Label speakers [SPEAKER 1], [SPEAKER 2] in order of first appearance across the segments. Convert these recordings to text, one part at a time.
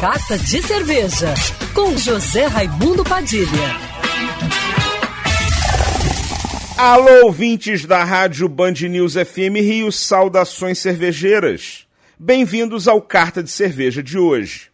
[SPEAKER 1] Carta de Cerveja, com José Raimundo Padilha.
[SPEAKER 2] Alô, ouvintes da Rádio Band News FM Rio, saudações cervejeiras. Bem-vindos ao Carta de Cerveja de hoje.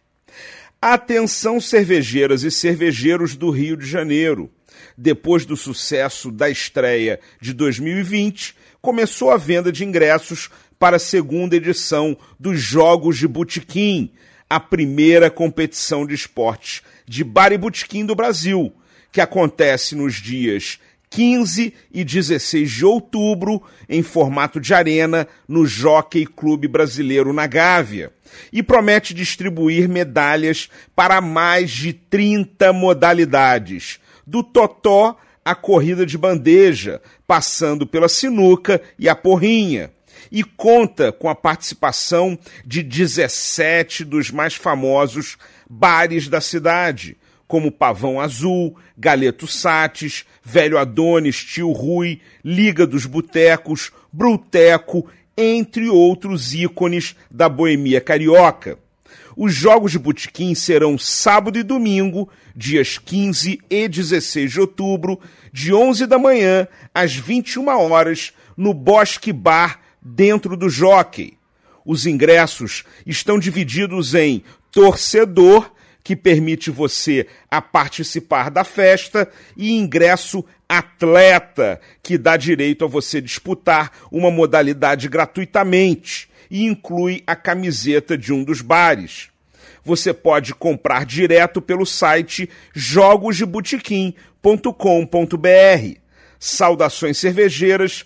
[SPEAKER 2] Atenção, cervejeiras e cervejeiros do Rio de Janeiro. Depois do sucesso da estreia de 2020, começou a venda de ingressos para a segunda edição dos Jogos de Butiquim, a primeira competição de esportes de bar e butiquim do Brasil, que acontece nos dias 15 e 16 de outubro, em formato de arena, no Jockey Clube Brasileiro na Gávea, e promete distribuir medalhas para mais de 30 modalidades, do totó à corrida de bandeja, passando pela sinuca e a porrinha e conta com a participação de 17 dos mais famosos bares da cidade, como Pavão Azul, Galeto Sates, Velho Adonis, Tio Rui, Liga dos Botecos, Bruteco, entre outros ícones da boemia carioca. Os jogos de botequim serão sábado e domingo, dias 15 e 16 de outubro, de 11 da manhã às 21 horas, no Bosque Bar dentro do jockey. Os ingressos estão divididos em torcedor, que permite você a participar da festa, e ingresso atleta, que dá direito a você disputar uma modalidade gratuitamente e inclui a camiseta de um dos bares. Você pode comprar direto pelo site jogosdebotequim.com.br. Saudações cervejeiras